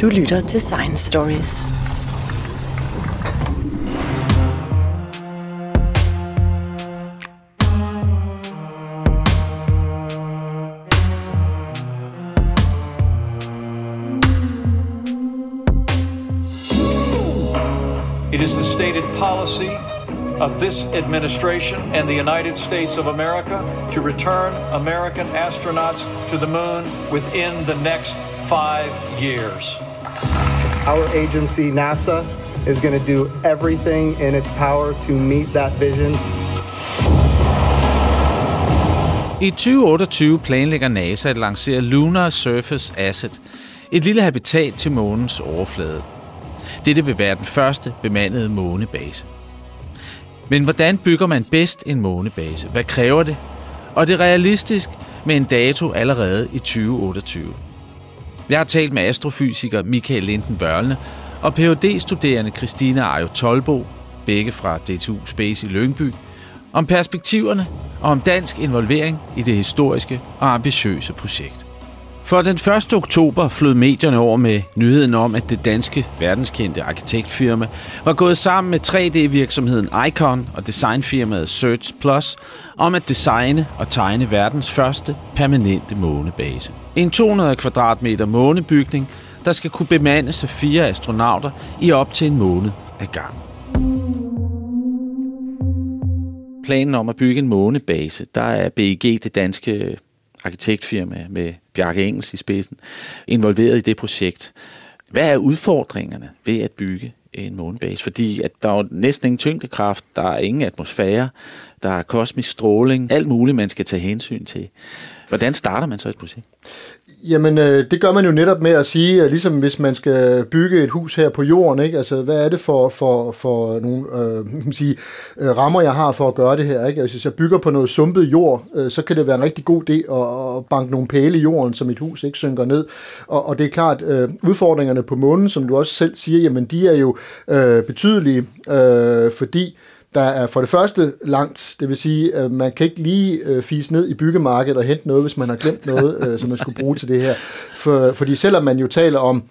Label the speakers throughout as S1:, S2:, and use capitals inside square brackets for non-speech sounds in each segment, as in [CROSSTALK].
S1: Du lytter til Science Stories.
S2: It is the stated policy of this administration and the United States of America to return American astronauts to the moon within the next five years.
S3: Our agency, NASA, is going to do everything in its power to meet that vision.
S4: I 2028 planlægger NASA at lancere Lunar Surface Asset, et lille habitat til månens overflade. Dette vil være den første bemandede månebase. Men hvordan bygger man bedst en månebase? Hvad kræver det? Og det er realistisk med en dato allerede i 2028. Jeg har talt med astrofysiker Michael Linden Vørlne og phd studerende Christina Ajo Tolbo, begge fra DTU Space i Lyngby, om perspektiverne og om dansk involvering i det historiske og ambitiøse projekt. For den 1. oktober flød medierne over med nyheden om, at det danske verdenskendte arkitektfirma var gået sammen med 3D-virksomheden Icon og designfirmaet Search Plus om at designe og tegne verdens første permanente månebase. En 200 kvadratmeter månebygning, der skal kunne bemandes af fire astronauter i op til en måned ad gangen. Planen om at bygge en månebase, der er BIG, det danske arkitektfirma med Bjarke Engels i spidsen, involveret i det projekt. Hvad er udfordringerne ved at bygge en månebase? Fordi at der er næsten ingen tyngdekraft, der er ingen atmosfære, der er kosmisk stråling, alt muligt, man skal tage hensyn til. Hvordan starter man så et projekt?
S5: Jamen, øh, det gør man jo netop med at sige, at ligesom hvis man skal bygge et hus her på jorden, ikke? Altså, hvad er det for, for, for nogle øh, [LAUGHS] kan sige, øh, rammer, jeg har for at gøre det her? Ikke? Altså, hvis jeg bygger på noget sumpet jord, øh, så kan det være en rigtig god idé at, at banke nogle pæle i jorden, så mit hus ikke synker ned. Og, og det er klart, øh, udfordringerne på månen, som du også selv siger, jamen, de er jo øh, betydelige, øh, fordi der er for det første langt, det vil sige, at man kan ikke lige øh, fise ned i byggemarkedet og hente noget, hvis man har glemt noget, øh, som man skulle bruge til det her. For, fordi selvom man jo taler om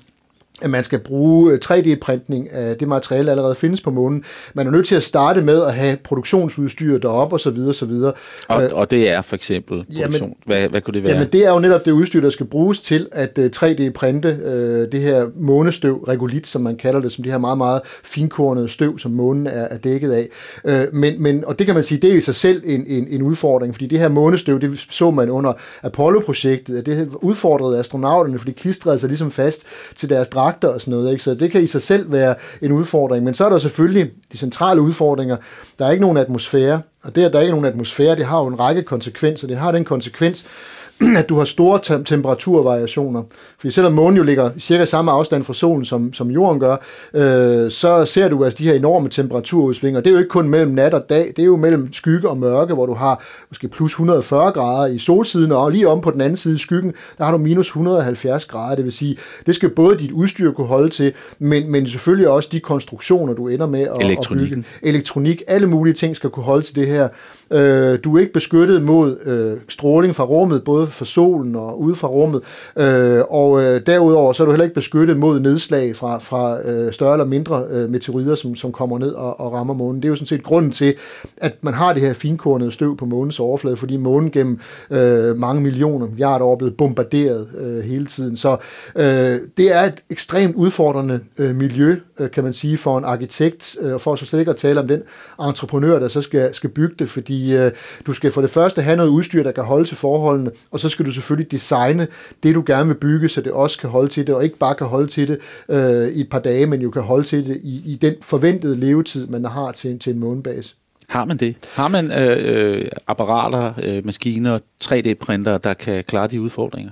S5: at man skal bruge 3D-printning øh, af det materiale, der allerede findes på månen. Man er nødt til at starte med at have produktionsudstyr deroppe og så videre, så videre.
S4: Og, øh, og det er for eksempel produktion. Jamen, hvad, hvad kunne det være?
S5: Jamen det er jo netop det udstyr, der skal bruges til at 3D-printe øh, det her månestøv, regulit, som man kalder det, som de her meget, meget finkornede støv, som månen er, er dækket af. Øh, men, men, og det kan man sige, det er i sig selv en, en, en udfordring, fordi det her månestøv, det så man under Apollo-projektet, at det udfordrede astronauterne, fordi de klistrede sig ligesom fast til deres dragter og sådan noget. Ikke? Så det kan i sig selv være en udfordring. Men så er der selvfølgelig de centrale udfordringer. Der er ikke nogen atmosfære, og det, at der ikke er nogen atmosfære, det har jo en række konsekvenser. Det har den konsekvens, [CLEARS THROAT] at du har store tem- temperaturvariationer. Fordi selvom månen jo ligger cirka samme afstand fra solen, som, som jorden gør, øh, så ser du altså de her enorme temperaturudsvinger. Det er jo ikke kun mellem nat og dag, det er jo mellem skygge og mørke, hvor du har måske plus 140 grader i solsiden, og lige om på den anden side i skyggen, der har du minus 170 grader. Det vil sige, det skal både dit udstyr kunne holde til, men, men selvfølgelig også de konstruktioner, du ender med at, at bygge. Elektronik, alle mulige ting skal kunne holde til det her. Øh, du er ikke beskyttet mod øh, stråling fra rummet, både fra solen og ude fra rummet. Øh, og øh, derudover så er du heller ikke beskyttet mod nedslag fra, fra øh, større eller mindre øh, meteorider, som, som kommer ned og, og rammer månen. Det er jo sådan set grunden til, at man har det her finkornede støv på månens overflade, fordi månen gennem øh, mange millioner, milliarder år er blevet bombarderet øh, hele tiden. Så øh, det er et ekstremt udfordrende øh, miljø, øh, kan man sige, for en arkitekt, øh, og for så slet ikke at tale om den entreprenør, der så skal, skal bygge det, fordi øh, du skal for det første have noget udstyr, der kan holde til forholdene, og så skal du selvfølgelig designe det, du gerne vil bygge, så det også kan holde til det, og ikke bare kan holde til det øh, i et par dage, men jo kan holde til det i, i den forventede levetid, man har til, til en månebase.
S4: Har man det? Har man øh, øh apparater, øh, maskiner, 3D-printer, der kan klare de udfordringer?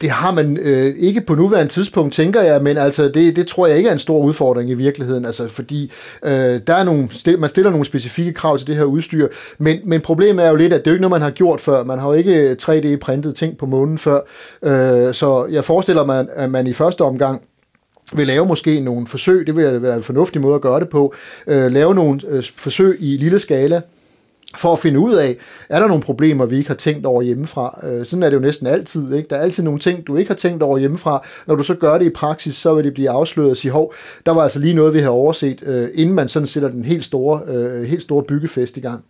S5: Det har man øh, ikke på nuværende tidspunkt, tænker jeg, men altså det, det tror jeg ikke er en stor udfordring i virkeligheden, altså fordi øh, der er nogle, man stiller nogle specifikke krav til det her udstyr, men, men problemet er jo lidt, at det er jo ikke noget, man har gjort før. Man har jo ikke 3D-printet ting på månen før, øh, så jeg forestiller mig, at man i første omgang vil lave måske nogle forsøg, det vil være en fornuftig måde at gøre det på, øh, lave nogle øh, forsøg i lille skala, for at finde ud af, er der nogle problemer, vi ikke har tænkt over hjemmefra. Øh, sådan er det jo næsten altid. Ikke? Der er altid nogle ting, du ikke har tænkt over hjemmefra. Når du så gør det i praksis, så vil det blive afsløret og sige, hov, der var altså lige noget, vi har overset, øh, inden man sådan sætter den helt store, øh, helt store byggefest i gang.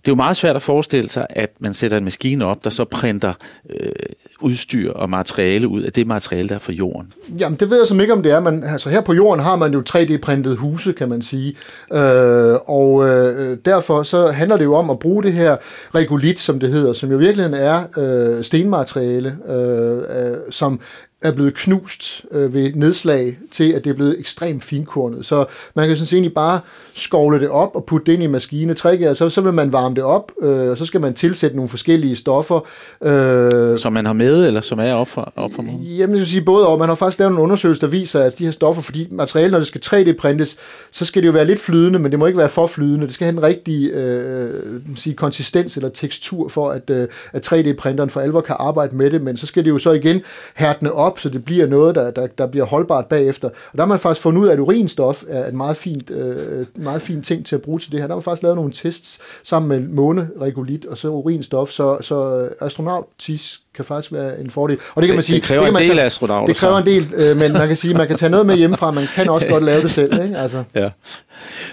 S4: Det er jo meget svært at forestille sig, at man sætter en maskine op, der så printer øh, udstyr og materiale ud af det materiale, der er fra jorden.
S5: Jamen, det ved jeg som ikke, om det er. Men, altså, her på jorden har man jo 3D-printet huse, kan man sige. Øh, og øh, derfor så handler det jo om at bruge det her regolit, som det hedder, som jo i virkeligheden er øh, stenmateriale, øh, øh, som er blevet knust øh, ved nedslag til, at det er blevet ekstremt finkornet. Så man kan sådan set egentlig bare skovle det op og putte det ind i maskine. Tricket så, så vil man varme det op, øh, og så skal man tilsætte nogle forskellige stoffer.
S4: Øh, som man har med, eller som er op for, op for månen?
S5: Jamen, jeg vil sige både og. Man har faktisk lavet en undersøgelse, der viser, at de her stoffer, fordi materiale, når det skal 3D-printes, så skal det jo være lidt flydende, men det må ikke være for flydende. Det skal have en rigtig øh, sige, konsistens eller tekstur for, at, øh, at 3D-printeren for alvor kan arbejde med det, men så skal det jo så igen hærdne op, så det bliver noget, der, der, der bliver holdbart bagefter. Og der har man faktisk fundet ud af, at urinstof er en meget fint, øh, meget fint ting til at bruge til det her. Der har man faktisk lavet nogle tests sammen med måneregulit og så urinstof, så, så øh, astronautisk kan faktisk være en fordel.
S4: Og det kan man sige, det kræver det en del tage, astronauter.
S5: Det kræver en del, øh, men man kan sige, man kan tage noget med hjemmefra, man kan også godt lave det selv. Ikke? Altså.
S4: Ja.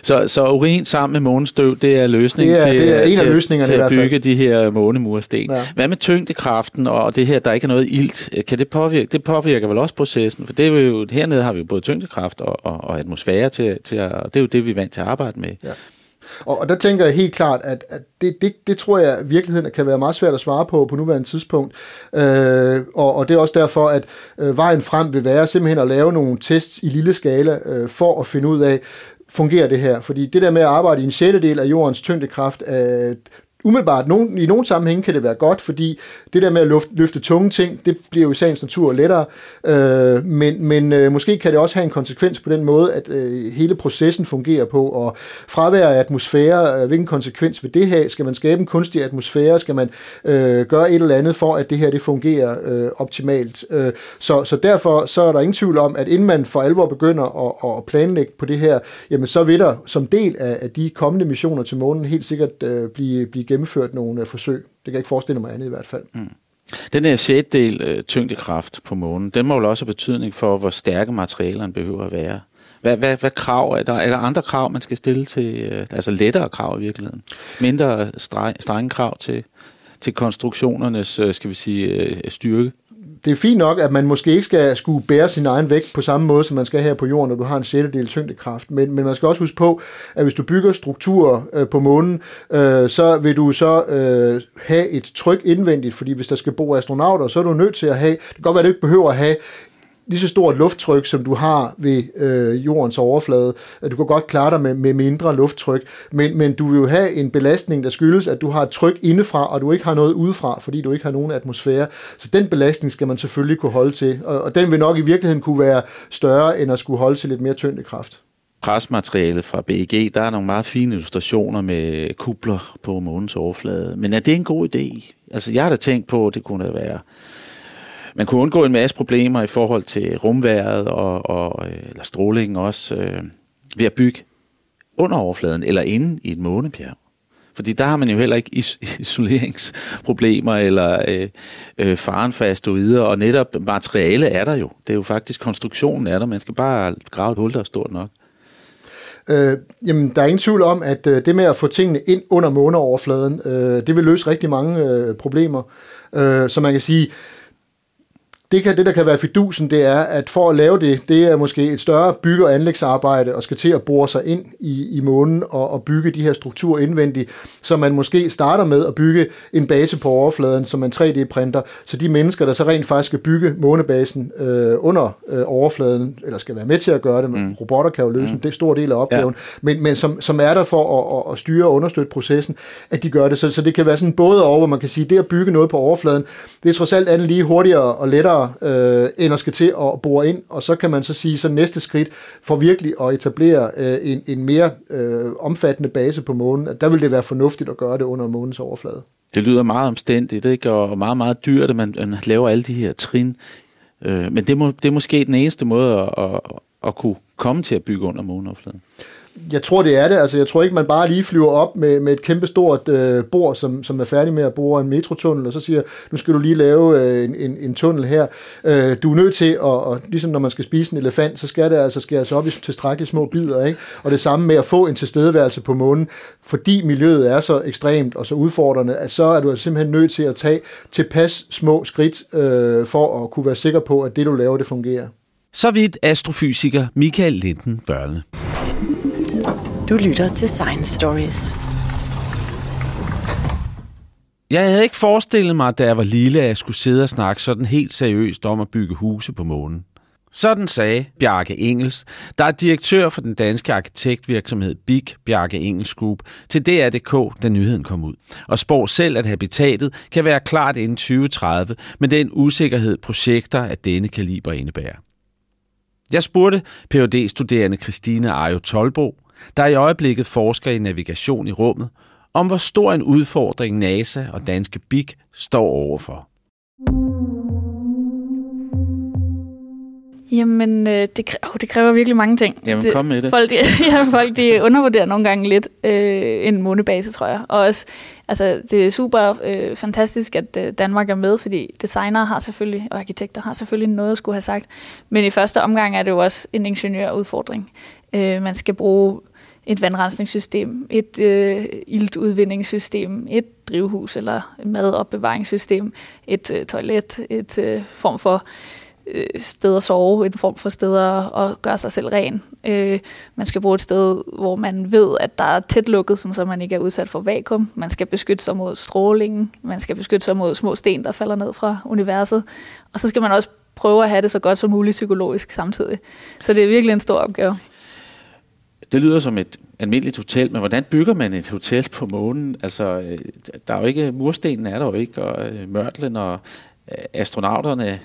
S4: Så, så urin sammen med månestøv, det er løsningen
S5: det er,
S4: til,
S5: det er en
S4: til,
S5: af løsningerne
S4: til at bygge de her månemursten. Ja. Hvad med tyngdekraften og det her, der ikke er noget ilt? Kan det påvirke? Det påvirker vel også processen, for det er jo, hernede har vi jo både tyngdekraft og, og, og atmosfære til, til at, og det er jo det, vi er vant til at arbejde med. Ja.
S5: Og, og der tænker jeg helt klart, at, at det, det, det tror jeg i virkeligheden kan være meget svært at svare på på nuværende tidspunkt. Øh, og, og det er også derfor, at øh, vejen frem vil være simpelthen at lave nogle tests i lille skala øh, for at finde ud af, fungerer det her? Fordi det der med at arbejde i en sjettedel af jordens tyngdekraft, øh, umiddelbart, nogen, i nogle sammenhænge kan det være godt, fordi det der med at løfte, løfte tunge ting, det bliver jo i sagens natur lettere, øh, men, men øh, måske kan det også have en konsekvens på den måde, at øh, hele processen fungerer på, og fravær af atmosfære, øh, hvilken konsekvens vil det have? Skal man skabe en kunstig atmosfære? Skal man øh, gøre et eller andet for, at det her det fungerer øh, optimalt? Øh, så, så derfor så er der ingen tvivl om, at inden man for alvor begynder at, at planlægge på det her, jamen så vil der som del af, af de kommende missioner til månen helt sikkert øh, blive, blive gennemført nogle øh, forsøg. Det kan jeg ikke forestille mig andet i hvert fald. Mm.
S4: Den her sjettedel del øh, tyngdekraft på månen, den må jo også have betydning for, hvor stærke materialerne behøver at være. Hvad, hvad, hvad krav er der? Er der andre krav, man skal stille til, øh, altså lettere krav i virkeligheden? Mindre strenge krav til, til konstruktionernes, skal vi sige, styrke?
S5: Det er fint nok, at man måske ikke skal skulle bære sin egen vægt på samme måde, som man skal her på jorden, når du har en sjettedel tyngdekraft. Men, men man skal også huske på, at hvis du bygger strukturer øh, på månen, øh, så vil du så øh, have et tryk indvendigt, fordi hvis der skal bo astronauter, så er du nødt til at have, det kan godt være, at du ikke behøver at have lige så stort lufttryk, som du har ved øh, jordens overflade. Du kan godt klare dig med, med mindre lufttryk, men, men du vil jo have en belastning, der skyldes, at du har et tryk indefra, og du ikke har noget udefra, fordi du ikke har nogen atmosfære. Så den belastning skal man selvfølgelig kunne holde til, og, og den vil nok i virkeligheden kunne være større, end at skulle holde til lidt mere tyngdekraft
S4: presmaterialet fra BEG, der er nogle meget fine illustrationer med kubler på månens overflade. Men er det en god idé? Altså, jeg har da tænkt på, at det kunne være man kunne undgå en masse problemer i forhold til rumværet og, og øh, eller strålingen også øh, ved at bygge under overfladen eller inde i et månebjerg. Fordi der har man jo heller ikke is- [LAUGHS] isoleringsproblemer eller øh, øh, farenfastoider, og netop materiale er der jo. Det er jo faktisk konstruktionen er der. Man skal bare grave et hul, der er stort nok.
S5: Øh, jamen, der er ingen tvivl om, at øh, det med at få tingene ind under måneoverfladen, øh, det vil løse rigtig mange øh, problemer. Øh, så man kan sige, det, kan, det, der kan være fidusen, det er, at for at lave det, det er måske et større bygge- og anlægsarbejde, og skal til at bore sig ind i, i månen og, og bygge de her strukturer indvendigt, så man måske starter med at bygge en base på overfladen, som man 3D-printer, så de mennesker, der så rent faktisk skal bygge månebasen øh, under øh, overfladen, eller skal være med til at gøre det, mm. robotter kan jo løse mm. en stor del af opgaven, ja. men, men som, som er der for at, at, at styre og understøtte processen, at de gør det. Så, så det kan være sådan både over, hvor man kan sige, det at bygge noget på overfladen, det er trods alt andet lige hurtigere og lettere større, øh, end at skal til at bore ind, og så kan man så sige, så næste skridt for virkelig at etablere øh, en, en mere øh, omfattende base på månen, der vil det være fornuftigt at gøre det under månens overflade.
S4: Det lyder meget omstændigt, ikke? og meget, meget dyrt, at man, man laver alle de her trin. Øh, men det, må, det er måske den eneste måde at, at, at kunne komme til at bygge under måneoverfladen
S5: jeg tror, det er det. Altså, jeg tror ikke, man bare lige flyver op med, med et kæmpestort øh, bord, som, som er færdig med at bore en metrotunnel, og så siger, nu skal du lige lave øh, en, en, en tunnel her. Øh, du er nødt til, at, og, ligesom når man skal spise en elefant, så skal det altså skæres op i tilstrækkeligt små bidder. Ikke? Og det samme med at få en tilstedeværelse på månen, fordi miljøet er så ekstremt og så udfordrende, at så er du altså simpelthen nødt til at tage tilpas små skridt øh, for at kunne være sikker på, at det, du laver, det fungerer.
S4: Så vidt astrofysiker Michael Linden Børne.
S1: Du lytter til Science Stories.
S4: Jeg havde ikke forestillet mig, da jeg var lille, at jeg skulle sidde og snakke sådan helt seriøst om at bygge huse på månen. Sådan sagde Bjarke Engels, der er direktør for den danske arkitektvirksomhed Big Bjarke Engels Group, til DR.dk, da nyheden kom ud, og spår selv, at habitatet kan være klart inden 2030, men den usikkerhed projekter af denne kaliber indebærer. Jeg spurgte phd studerende Christine Ajo Tolbo, der i øjeblikket forsker i navigation i rummet, om hvor stor en udfordring NASA og danske Big står overfor.
S6: Jamen, øh, det, kræver, det kræver virkelig mange ting.
S4: Jamen,
S6: det,
S4: kom med det.
S6: Folk, de, [LAUGHS] ja, folk de [LAUGHS] undervurderer nogle gange lidt øh, en månebase, tror jeg. Og også, altså, det er super øh, fantastisk, at øh, Danmark er med, fordi designere har selvfølgelig, og arkitekter har selvfølgelig noget at skulle have sagt. Men i første omgang er det jo også en ingeniørudfordring. Øh, man skal bruge et vandrensningssystem, et øh, iltudvindingssystem, et drivhus eller madopbevaringssystem, et øh, toilet, et øh, form for øh, sted at sove, en form for sted at gøre sig selv ren. Øh, man skal bruge et sted, hvor man ved, at der er tæt lukket, så man ikke er udsat for vakuum. Man skal beskytte sig mod strålingen. Man skal beskytte sig mod små sten, der falder ned fra universet. Og så skal man også prøve at have det så godt som muligt psykologisk samtidig. Så det er virkelig en stor opgave.
S4: Det lyder som et almindeligt hotel, men hvordan bygger man et hotel på månen? Altså, øh, der er jo ikke, murstenen er der jo ikke, og øh, mørtlen og øh, astronauterne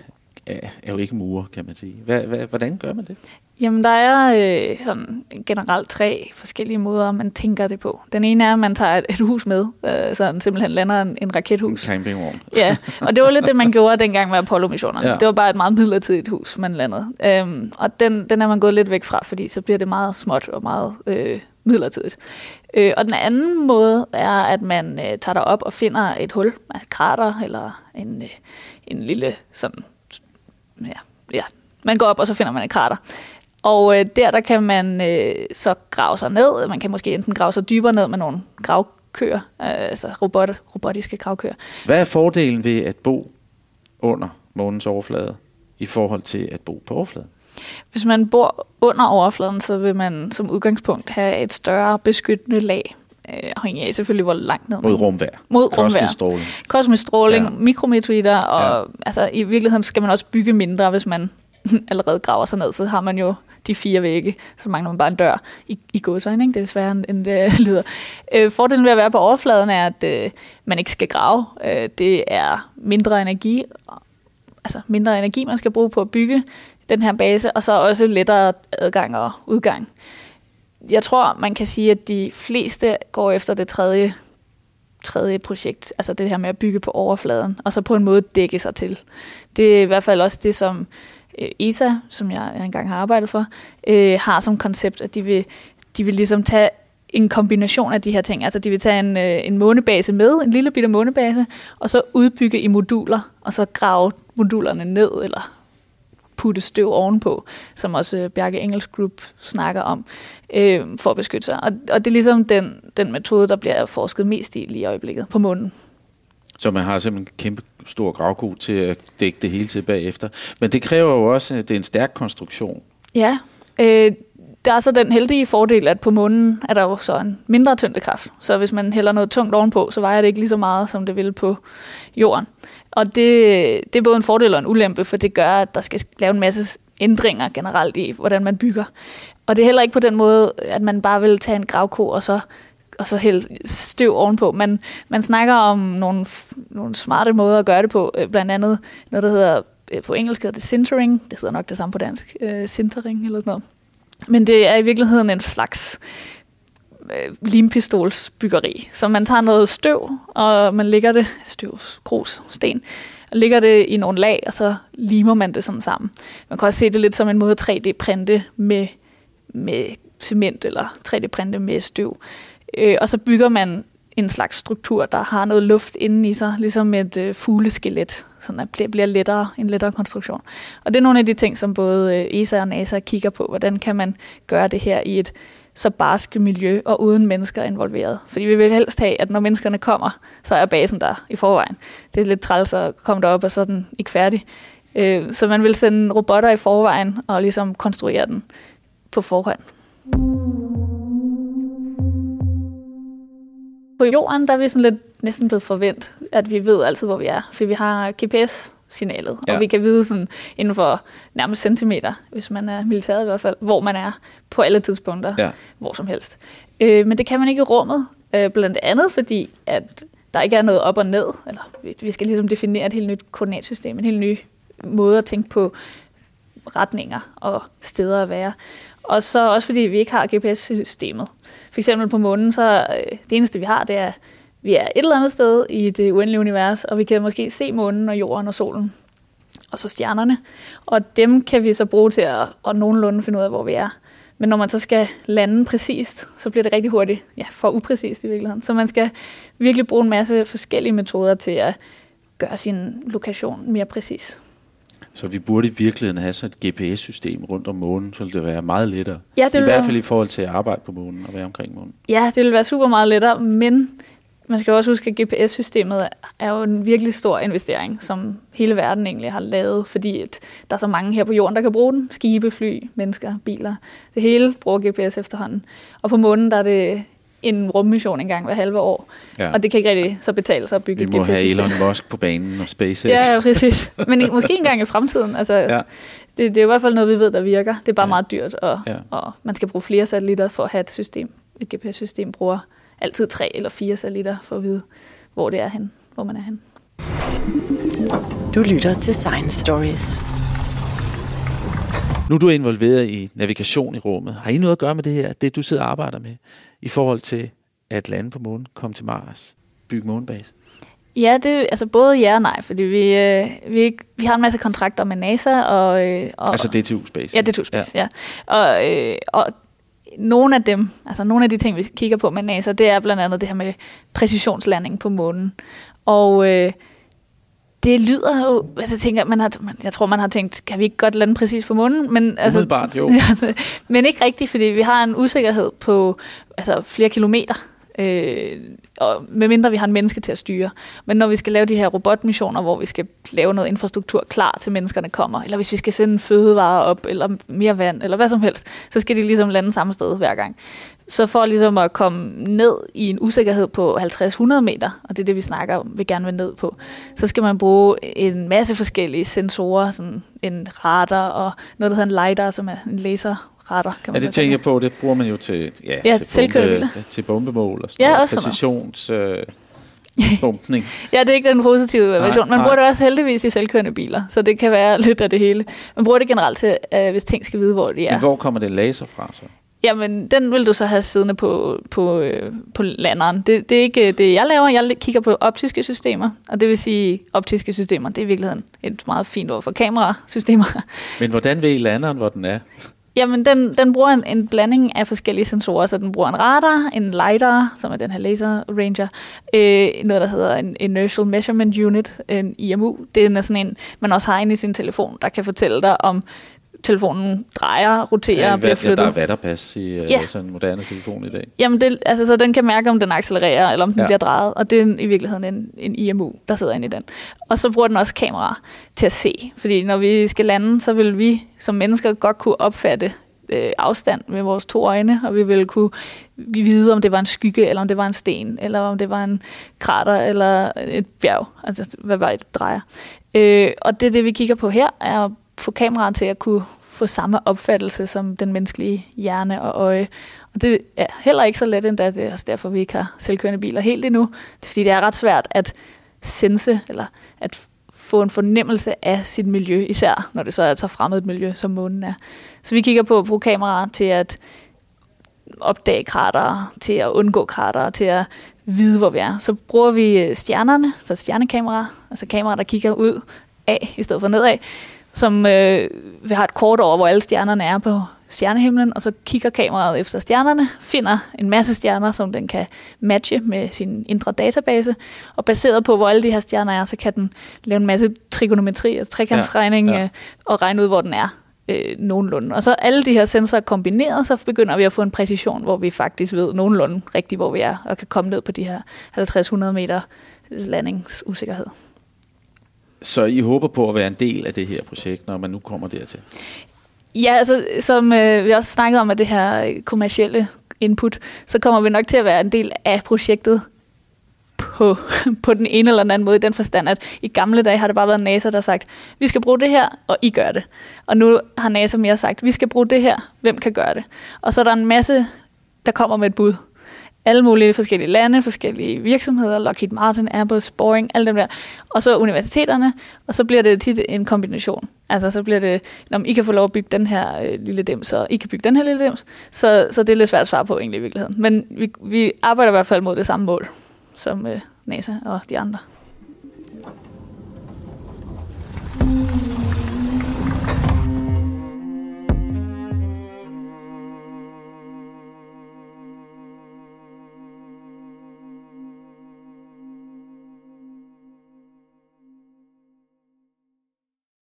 S4: er jo ikke murer, kan man sige. Hvad, hvordan gør man det?
S6: Jamen, der er øh, sådan generelt tre forskellige måder, man tænker det på. Den ene er, at man tager et, et hus med, øh, så den simpelthen lander en, en rakethus.
S4: En campingvogn.
S6: ja, og det var lidt det, man [LAUGHS] gjorde dengang med Apollo-missionerne. Ja. Det var bare et meget midlertidigt hus, man landede. Øhm, og den, den er man gået lidt væk fra, fordi så bliver det meget småt og meget øh, midlertidigt. Øh, og den anden måde er, at man øh, tager op og finder et hul, et krater eller en, øh, en lille sådan ja, ja, man går op, og så finder man et krater. Og øh, der, der kan man øh, så grave sig ned. Man kan måske enten grave sig dybere ned med nogle gravkøer, øh, altså robot, robotiske gravkøer.
S4: Hvad er fordelen ved at bo under månens overflade i forhold til at bo på overfladen?
S6: Hvis man bor under overfladen, så vil man som udgangspunkt have et større beskyttende lag øh, afhængig af selvfølgelig, hvor langt ned.
S4: Mod rumvær.
S6: Mod rumvær.
S4: Kosmisk stråling.
S6: Kosmisk stråling, ja. mikrometeoritter, og ja. altså, i virkeligheden skal man også bygge mindre, hvis man [LAUGHS] allerede graver sig ned, så har man jo de fire vægge, så mangler man bare en dør i, i godsøjne, ikke? det er sværere end det [LAUGHS] lyder. Øh, fordelen ved at være på overfladen er, at øh, man ikke skal grave. Øh, det er mindre energi, altså mindre energi, man skal bruge på at bygge den her base, og så også lettere adgang og udgang jeg tror, man kan sige, at de fleste går efter det tredje, tredje projekt, altså det her med at bygge på overfladen, og så på en måde dække sig til. Det er i hvert fald også det, som øh, ESA, som jeg engang har arbejdet for, øh, har som koncept, at de vil, de vil ligesom tage en kombination af de her ting. Altså de vil tage en, øh, en månebase med, en lille bitte månebase, og så udbygge i moduler, og så grave modulerne ned, eller putte støv ovenpå, som også øh, Bjarke Engels Group snakker om, øh, for at beskytte sig. Og, og det er ligesom den, den metode, der bliver forsket mest i lige i øjeblikket på månen.
S4: Så man har simpelthen en kæmpe stor gravko til at dække det hele til bagefter. Men det kræver jo også, at det er en stærk konstruktion.
S6: Ja, øh, der er så den heldige fordel, at på månen er der jo så en mindre tyngdekraft. Så hvis man hælder noget tungt ovenpå, så vejer det ikke lige så meget, som det vil på jorden. Og det, det er både en fordel og en ulempe, for det gør, at der skal lave en masse ændringer generelt i, hvordan man bygger. Og det er heller ikke på den måde, at man bare vil tage en gravko og så og så hælde støv ovenpå. Man, man snakker om nogle, nogle smarte måder at gøre det på, øh, blandt andet noget, der hedder, øh, på engelsk hedder det sintering, det hedder nok det samme på dansk, øh, sintering eller sådan noget. Men det er i virkeligheden en slags øh, limpistolsbyggeri. Så man tager noget støv, og man lægger det, støv, grus, sten, og lægger det i nogle lag, og så limer man det sådan sammen. Man kan også se det lidt som en måde at 3D-printe med, med cement eller 3D-printe med støv. Øh, og så bygger man en slags struktur, der har noget luft inde i sig, ligesom et øh, fugleskelet, så det bliver lettere, en lettere konstruktion. Og det er nogle af de ting, som både øh, ESA og NASA kigger på. Hvordan kan man gøre det her i et så barske miljø og uden mennesker involveret. Fordi vi vil helst have, at når menneskerne kommer, så er basen der i forvejen. Det er lidt træls at komme derop, og så er den ikke færdig. Øh, så man vil sende robotter i forvejen og ligesom konstruere den på forhånd. På jorden, der er vi sådan lidt næsten blevet forvent, at vi ved altid, hvor vi er. For vi har GPS, signalet. Ja. Og vi kan vide sådan inden for nærmest centimeter, hvis man er militæret i hvert fald, hvor man er på alle tidspunkter, ja. hvor som helst. Øh, men det kan man ikke i rummet, øh, blandt andet fordi, at der ikke er noget op og ned, eller vi skal ligesom definere et helt nyt koordinatsystem, en helt ny måde at tænke på retninger og steder at være. Og så også fordi vi ikke har GPS-systemet. For eksempel på månen, så øh, det eneste vi har, det er vi er et eller andet sted i det uendelige univers, og vi kan måske se månen og jorden og solen, og så stjernerne. Og dem kan vi så bruge til at, at nogenlunde finde ud af, hvor vi er. Men når man så skal lande præcist, så bliver det rigtig hurtigt, ja, for upræcist i virkeligheden. Så man skal virkelig bruge en masse forskellige metoder til at gøre sin lokation mere præcis.
S4: Så vi burde i virkeligheden have sådan et GPS-system rundt om månen, så ville det være meget lettere.
S6: Ja, det
S4: I hvert fald i forhold til at arbejde på månen og være omkring månen.
S6: Ja, det ville være super meget lettere, men man skal også huske, at GPS-systemet er jo en virkelig stor investering, som hele verden egentlig har lavet, fordi at der er så mange her på jorden, der kan bruge den. Skibe, fly, mennesker, biler. Det hele bruger GPS efterhånden. Og på månen, der er det en rummission en gang hver halve år. Ja. Og det kan ikke rigtig så betale sig at bygge
S4: Vi må have Elon Musk på banen og SpaceX.
S6: ja, præcis. Men måske en gang i fremtiden. Altså, ja. det, det er i hvert fald noget, vi ved, der virker. Det er bare ja. meget dyrt, og, ja. og man skal bruge flere satellitter for at have et system. Et GPS-system bruger altid tre eller fire satellitter for at vide, hvor det er hen, hvor man er hen.
S1: Du lytter til Science Stories.
S4: Nu er du involveret i navigation i rummet. Har I noget at gøre med det her, det du sidder og arbejder med, i forhold til at lande på månen, komme til Mars, bygge månebase?
S6: Ja, det er altså både ja og nej, fordi vi, øh, vi, vi har en masse kontrakter med NASA. Og, øh, og,
S4: altså DTU Space?
S6: Ja, DTU Space, ja. ja. Og, øh, og nogle af dem, altså nogle af de ting, vi kigger på med NASA, det er blandt andet det her med præcisionslanding på månen. Og øh, det lyder jo, altså tænker, man har, man, jeg tror, man har tænkt, kan vi ikke godt lande præcis på månen? Men, altså,
S4: Umiddelbart, jo. [LAUGHS]
S6: men ikke rigtigt, fordi vi har en usikkerhed på altså, flere kilometer øh, og medmindre vi har en menneske til at styre. Men når vi skal lave de her robotmissioner, hvor vi skal lave noget infrastruktur klar til menneskerne kommer, eller hvis vi skal sende fødevarer op, eller mere vand, eller hvad som helst, så skal de ligesom lande samme sted hver gang. Så for ligesom at komme ned i en usikkerhed på 50-100 meter, og det er det, vi snakker om, vi gerne vil ned på, så skal man bruge en masse forskellige sensorer, sådan en radar og noget, der hedder en LiDAR, som er en laser radar, kan man
S4: Ja, det tænker jeg på, det bruger man jo til, ja,
S6: ja,
S4: til, bombe, til bombemål og sådan
S6: ja,
S4: noget. Præcisions... Øh, [LAUGHS] bumpning.
S6: ja, det er ikke den positive version. Man nej. bruger det også heldigvis i selvkørende biler, så det kan være lidt af det hele. Man bruger det generelt til, uh, hvis ting skal vide, hvor de er.
S4: Men hvor kommer det laser fra så?
S6: Jamen, den vil du så have siddende på, på, øh, på landeren. Det, det er ikke det, jeg laver. Jeg kigger på optiske systemer, og det vil sige, optiske systemer, det er i virkeligheden et meget fint ord for kamerasystemer. [LAUGHS]
S4: Men hvordan ved landeren, hvor den er?
S6: Jamen, den, den bruger en, en blanding af forskellige sensorer, så den bruger en radar, en LiDAR, som er den her laser ranger, øh, noget, der hedder en Inertial Measurement Unit, en IMU. Det er sådan en, man også har inde i sin telefon, der kan fortælle dig om telefonen drejer, roterer ja, og bliver flyttet.
S4: Ja, der er vatterpas i øh, ja. sådan en moderne telefon i dag.
S6: Jamen, det, altså, så den kan mærke, om den accelererer, eller om den ja. bliver drejet, og det er i virkeligheden en, en IMU, der sidder inde i den. Og så bruger den også kamera til at se, fordi når vi skal lande, så vil vi som mennesker godt kunne opfatte øh, afstand med vores to øjne, og vi vil kunne vide, om det var en skygge, eller om det var en sten, eller om det var en krater, eller et bjerg, altså hvad vej det drejer. Øh, og det, det vi kigger på her, er få kameraet til at kunne få samme opfattelse som den menneskelige hjerne og øje. Og det er heller ikke så let endda, det er også derfor, vi ikke har selvkørende biler helt endnu. Det er fordi, det er ret svært at sense, eller at få en fornemmelse af sit miljø, især når det så er så fremmed et miljø, som månen er. Så vi kigger på at bruge kameraer til at opdage krater, til at undgå krater, til at vide, hvor vi er. Så bruger vi stjernerne, så stjernekameraer, altså kameraer, der kigger ud af, i stedet for nedad, som øh, have et kort over, hvor alle stjernerne er på stjernehimlen, og så kigger kameraet efter stjernerne, finder en masse stjerner, som den kan matche med sin indre database, og baseret på, hvor alle de her stjerner er, så kan den lave en masse trigonometri, altså trekantsregning, ja, ja. Øh, og regne ud, hvor den er øh, nogenlunde. Og så alle de her sensorer kombineret, så begynder vi at få en præcision, hvor vi faktisk ved nogenlunde rigtigt, hvor vi er, og kan komme ned på de her 50-100 meter landingsusikkerhed.
S4: Så I håber på at være en del af det her projekt, når man nu kommer dertil?
S6: Ja, altså som øh, vi også snakkede om, at det her kommercielle input, så kommer vi nok til at være en del af projektet på, [LAUGHS] på den ene eller den anden måde, i den forstand, at i gamle dage har det bare været NASA, der har sagt, vi skal bruge det her, og I gør det. Og nu har NASA mere sagt, vi skal bruge det her, hvem kan gøre det? Og så er der en masse, der kommer med et bud alle mulige forskellige lande, forskellige virksomheder, Lockheed Martin, Airbus, Boeing, alt det der, og så universiteterne, og så bliver det tit en kombination. Altså så bliver det, når I kan få lov at bygge den her øh, lille dem, så I kan bygge den her lille dem, så, så det er lidt svært at svare på egentlig i virkeligheden. Men vi, vi arbejder i hvert fald mod det samme mål, som øh, NASA og de andre. Mm.